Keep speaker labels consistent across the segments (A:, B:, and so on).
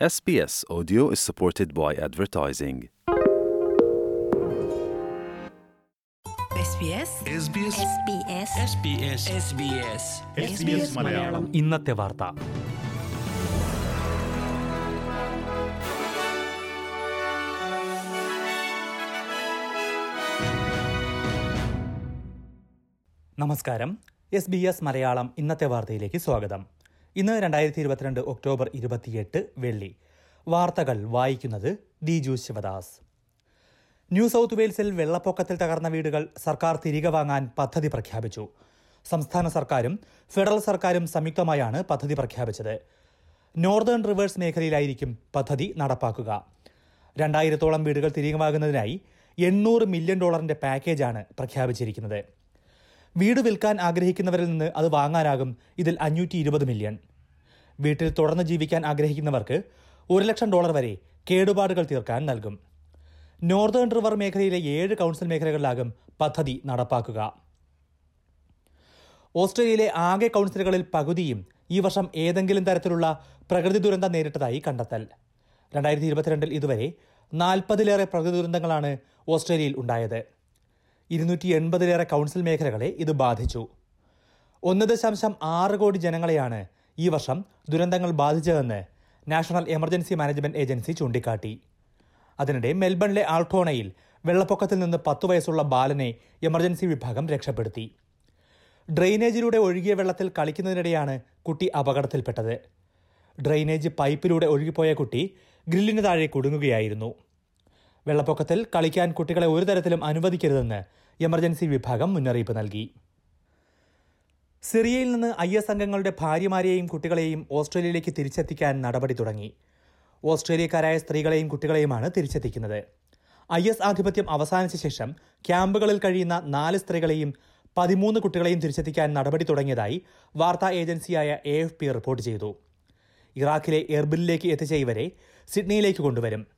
A: SBS Audio is supported by advertising.
B: SBS
C: SBS
B: SBS
C: SBS
D: SBS
C: SBS Malayalam
E: ഇന്നത്തെ വാർത്ത നമസ്കാരം S B S Malayalam ഇന്നത്തെ വാർത്തയിലേക്ക് സ്വാഗതം ഇന്ന് രണ്ടായിരത്തി ഇരുപത്തിരണ്ട് ഒക്ടോബർ ഇരുപത്തിയെട്ട് വെള്ളി. വാർത്തകൾ വായിക്കുന്നത് ദിജു ശിവദാസ്. ന്യൂ സൗത്ത് വെയിൽസിൽ വെള്ളപ്പൊക്കത്തിൽ തകർന്ന വീടുകൾ സർക്കാർ തിരികെ വാങ്ങാൻ പദ്ധതി പ്രഖ്യാപിച്ചു. സംസ്ഥാന സർക്കാരും ഫെഡറൽ സർക്കാരും സംയുക്തമായാണ് പദ്ധതി പ്രഖ്യാപിച്ചത്. നോർത്തേൺ റിവേഴ്സ് മേഖലയിലായിരിക്കും പദ്ധതി നടപ്പാക്കുക. രണ്ടായിരത്തോളം വീടുകൾ തിരികെ വാങ്ങുന്നതിനായി എണ്ണൂറ് മില്യൺ ഡോളറിന്റെ പാക്കേജാണ് പ്രഖ്യാപിച്ചിരിക്കുന്നത്. വീട് വിൽക്കാൻ ആഗ്രഹിക്കുന്നവരിൽ നിന്ന് അത് വാങ്ങാനാകും ഇതിൽ അഞ്ഞൂറ്റി ഇരുപത് മില്യൺ വീട്ടിൽ തുടർന്ന് ജീവിക്കാൻ ആഗ്രഹിക്കുന്നവർക്ക് ഒരു ലക്ഷം ഡോളർ വരെ കേടുപാടുകൾ തീർക്കാൻ നൽകും. നോർത്തേൺ റിവർ മേഖലയിലെ ഏഴ് കൗൺസിൽ മേഖലകളിലാകും പദ്ധതി നടപ്പാക്കുക. ഓസ്ട്രേലിയയിലെ ആകെ കൗൺസിലുകളിൽ പകുതിയും ഈ വർഷം ഏതെങ്കിലും തരത്തിലുള്ള പ്രകൃതി ദുരന്തം നേരിട്ടതായി കണ്ടെത്തൽ. രണ്ടായിരത്തി ഇരുപത്തിരണ്ടിൽ ഇതുവരെ നാൽപ്പതിലേറെ പ്രകൃതി ദുരന്തങ്ങളാണ് ഓസ്ട്രേലിയയിൽ ഉണ്ടായത്. ഇരുന്നൂറ്റി എൺപതിലേറെ കൗൺസിൽ മേഖലകളെ ഇത് ബാധിച്ചു. ഒന്ന് ദശാംശം ആറ് കോടി ജനങ്ങളെയാണ് ഈ വർഷം ദുരന്തങ്ങൾ ബാധിച്ചതെന്ന് നാഷണൽ എമർജൻസി മാനേജ്മെന്റ് ഏജൻസി ചൂണ്ടിക്കാട്ടി. അതിനിടെ മെൽബണിലെ ആൾട്ടോണയിൽ വെള്ളപ്പൊക്കത്തിൽ നിന്ന് പത്തു വയസ്സുള്ള ബാലനെ എമർജൻസി വിഭാഗം രക്ഷപ്പെടുത്തി. ഡ്രെയിനേജിലൂടെ ഒഴുകിയ വെള്ളത്തിൽ കളിക്കുന്നതിനിടെയാണ് കുട്ടി അപകടത്തിൽപ്പെട്ടത്. ഡ്രെയിനേജ് പൈപ്പിലൂടെ ഒഴുകിപ്പോയ കുട്ടി ഗ്രില്ലിന് താഴെ കുടുങ്ങുകയായിരുന്നു. വെള്ളപ്പൊക്കത്തിൽ കളിക്കാൻ കുട്ടികളെ ഒരു തരത്തിലും അനുവദിക്കരുതെന്ന് എമർജൻസി വിഭാഗം മുന്നറിയിപ്പ് നൽകി. സിറിയയിൽ നിന്ന് ഐ എസ് അംഗങ്ങളുടെ ഭാര്യമാരെയും കുട്ടികളെയും ഓസ്ട്രേലിയയിലേക്ക് തിരിച്ചെത്തിക്കാൻ നടപടി തുടങ്ങി. ഓസ്ട്രേലിയക്കാരായ സ്ത്രീകളെയും കുട്ടികളെയുമാണ് തിരിച്ചെത്തിക്കുന്നത്. ഐ എസ് ആധിപത്യം അവസാനിച്ച ശേഷം ക്യാമ്പുകളിൽ കഴിയുന്ന നാല് സ്ത്രീകളെയും പതിമൂന്ന് കുട്ടികളെയും തിരിച്ചെത്തിക്കാൻ നടപടി തുടങ്ങിയതായി വാർത്താ ഏജൻസിയായ എ എഫ് പി റിപ്പോർട്ട് ചെയ്തു. ഇറാഖിലെ എർബിലിലേക്ക് എത്തിച്ച ഇവരെ സിഡ്നിയിലേക്ക് കൊണ്ടുവരും.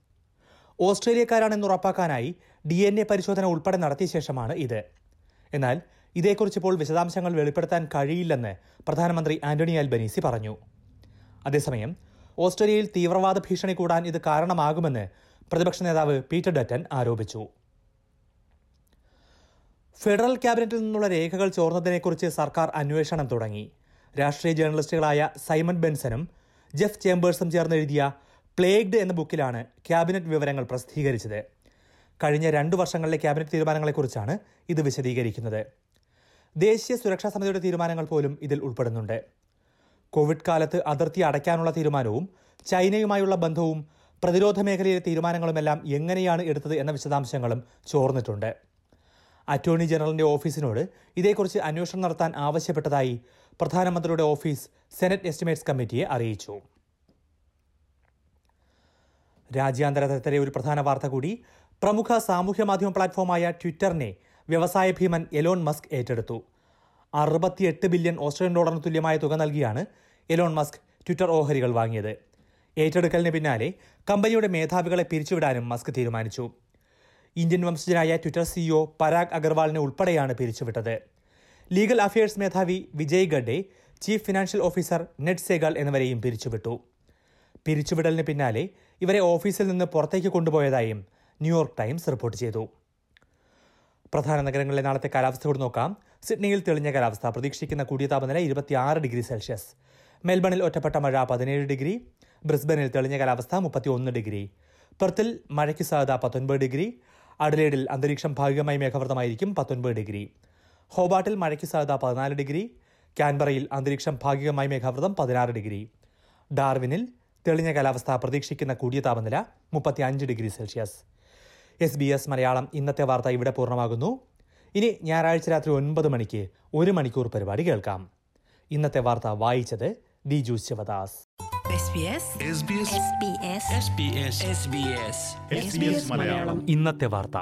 E: ഓസ്ട്രേലിയക്കാരാണെന്ന് ഉറപ്പാക്കാനായി ഡി എൻ എ പരിശോധന ഉൾപ്പെടെ നടത്തിയ ശേഷമാണ് ഇത്. എന്നാൽ ഇതേക്കുറിച്ച് ഇപ്പോൾ വിശദാംശങ്ങൾ വെളിപ്പെടുത്താൻ കഴിയില്ലെന്ന് പ്രധാനമന്ത്രി ആന്റണി അൽബനീസി പറഞ്ഞു. അതേസമയം ഓസ്ട്രേലിയയിൽ തീവ്രവാദ ഭീഷണി കൂടാൻ ഇത് കാരണമാകുമെന്ന് പ്രതിപക്ഷ നേതാവ് പീറ്റർ ഡറ്റൻ ആരോപിച്ചു. ഫെഡറൽ ക്യാബിനറ്റിൽ നിന്നുള്ള രേഖകൾ ചോർന്നതിനെക്കുറിച്ച് സർക്കാർ അന്വേഷണം തുടങ്ങി. രാഷ്ട്രീയ ജേർണലിസ്റ്റുകളായ സൈമൺ ബെൻസനും ജെഫ് ചേംബേഴ്സും ചേർന്ന് എഴുതിയ പ്ലേഗ്ഡ് എന്ന ബുക്കിലാണ് ക്യാബിനറ്റ് വിവരങ്ങൾ പ്രസിദ്ധീകരിച്ചത്. കഴിഞ്ഞ രണ്ടു വർഷങ്ങളിലെ ക്യാബിനറ്റ് തീരുമാനങ്ങളെക്കുറിച്ചാണ് ഇത് വിശദീകരിക്കുന്നത്. ദേശീയ സുരക്ഷാ സമിതിയുടെ തീരുമാനങ്ങൾ പോലും ഇതിൽ ഉൾപ്പെടുന്നുണ്ട്. കോവിഡ് കാലത്ത് അതിർത്തി അടയ്ക്കാനുള്ള തീരുമാനവും ചൈനയുമായുള്ള ബന്ധവും പ്രതിരോധ മേഖലയിലെ തീരുമാനങ്ങളുമെല്ലാം എങ്ങനെയാണ് എടുത്തത് എന്ന വിശദാംശങ്ങളും ചോർന്നിട്ടുണ്ട്. അറ്റോർണി ജനറലിന്റെ ഓഫീസിനോട് ഇതേക്കുറിച്ച് അന്വേഷണം നടത്താൻ ആവശ്യപ്പെട്ടതായി പ്രധാനമന്ത്രിയുടെ ഓഫീസ് സെനറ്റ് എസ്റ്റിമേറ്റ്സ് കമ്മിറ്റിയെ അറിയിച്ചു. രാജ്യാന്തര തലത്തിലെ ഒരു പ്രധാന വാർത്ത കൂടി. പ്രമുഖ സാമൂഹ്യ മാധ്യമ പ്ലാറ്റ്ഫോമായ ട്വിറ്ററിനെ വ്യവസായ ഭീമൻ എലോൺ മസ്ക് ഏറ്റെടുത്തു. അറുപത്തിയെട്ട് ബില്യൺ ഓസ്ട്രേലിയൻ ഡോളറിന് തുല്യമായ തുക നൽകിയാണ് എലോൺ മസ്ക് ട്വിറ്റർ ഓഹരികൾ വാങ്ങിയത്. ഏറ്റെടുക്കലിന് പിന്നാലെ കമ്പനിയുടെ മേധാവികളെ പിരിച്ചുവിടാനും മസ്ക് തീരുമാനിച്ചു. ഇന്ത്യൻ വംശജനായ ട്വിറ്റർ സിഇഒ പരാഗ് അഗർവാളിനെ ഉൾപ്പെടെയാണ് പിരിച്ചുവിട്ടത്. ലീഗൽ അഫയേഴ്സ് മേധാവി Vijay Gadde chief financial officer Ned Segal എന്നിവരെയും പിരിച്ചുവിട്ടു. പിരിച്ചുവിടലിന് പിന്നാലെ ഇവരെ ഓഫീസിൽ നിന്ന് പുറത്തേക്ക് കൊണ്ടുപോയതായും ന്യൂയോർക്ക് ടൈംസ് റിപ്പോർട്ട് ചെയ്തു. പ്രധാന നഗരങ്ങളിലെ നാളത്തെ കാലാവസ്ഥ കൂടി നോക്കാം. സിഡ്നിയിൽ തെളിഞ്ഞ കാലാവസ്ഥ. പ്രതീക്ഷിക്കുന്ന കൂടിയ താപനില ഇരുപത്തിയാറ് ഡിഗ്രി സെൽഷ്യസ്. മെൽബണിൽ ഒറ്റപ്പെട്ട മഴ പതിനേഴ് ഡിഗ്രി. ബ്രിസ്ബനിൽ തെളിഞ്ഞ കാലാവസ്ഥ മുപ്പത്തിയൊന്ന് ഡിഗ്രി. പെർത്തിൽ മഴയ്ക്ക് സാധ്യത പത്തൊൻപത് ഡിഗ്രി. അഡലേഡിൽ അന്തരീക്ഷം ഭാഗികമായി മേഘവൃതമായിരിക്കും പത്തൊൻപത് ഡിഗ്രി. ഹോബാട്ടിൽ മഴയ്ക്ക് സാധ്യത പതിനാല് ഡിഗ്രി. കാൻബറയിൽ അന്തരീക്ഷം ഭാഗികമായി മേഘാവൃതം പതിനാറ് ഡിഗ്രി. ഡാർവിനിൽ തെളിഞ്ഞ കാലാവസ്ഥ പ്രതീക്ഷിക്കുന്ന കൂടിയ താപനില മുപ്പത്തി അഞ്ച് degree Celsius. S B S Malayalam ഇന്നത്തെ വാർത്ത ഇവിടെ പൂർണമാകുന്നു. ഇനി ഞായറാഴ്ച രാത്രി ഒൻപത് മണിക്ക് ഒരു മണിക്കൂർ പരിപാടി കേൾക്കാം. ഇന്നത്തെ വാർത്ത വായിച്ചത് Diju Sivadas.
B: SBS
C: SBS
B: SBS
D: SBS SBS
C: SBS Malayalam.
E: ഇന്നത്തെ വാർത്ത.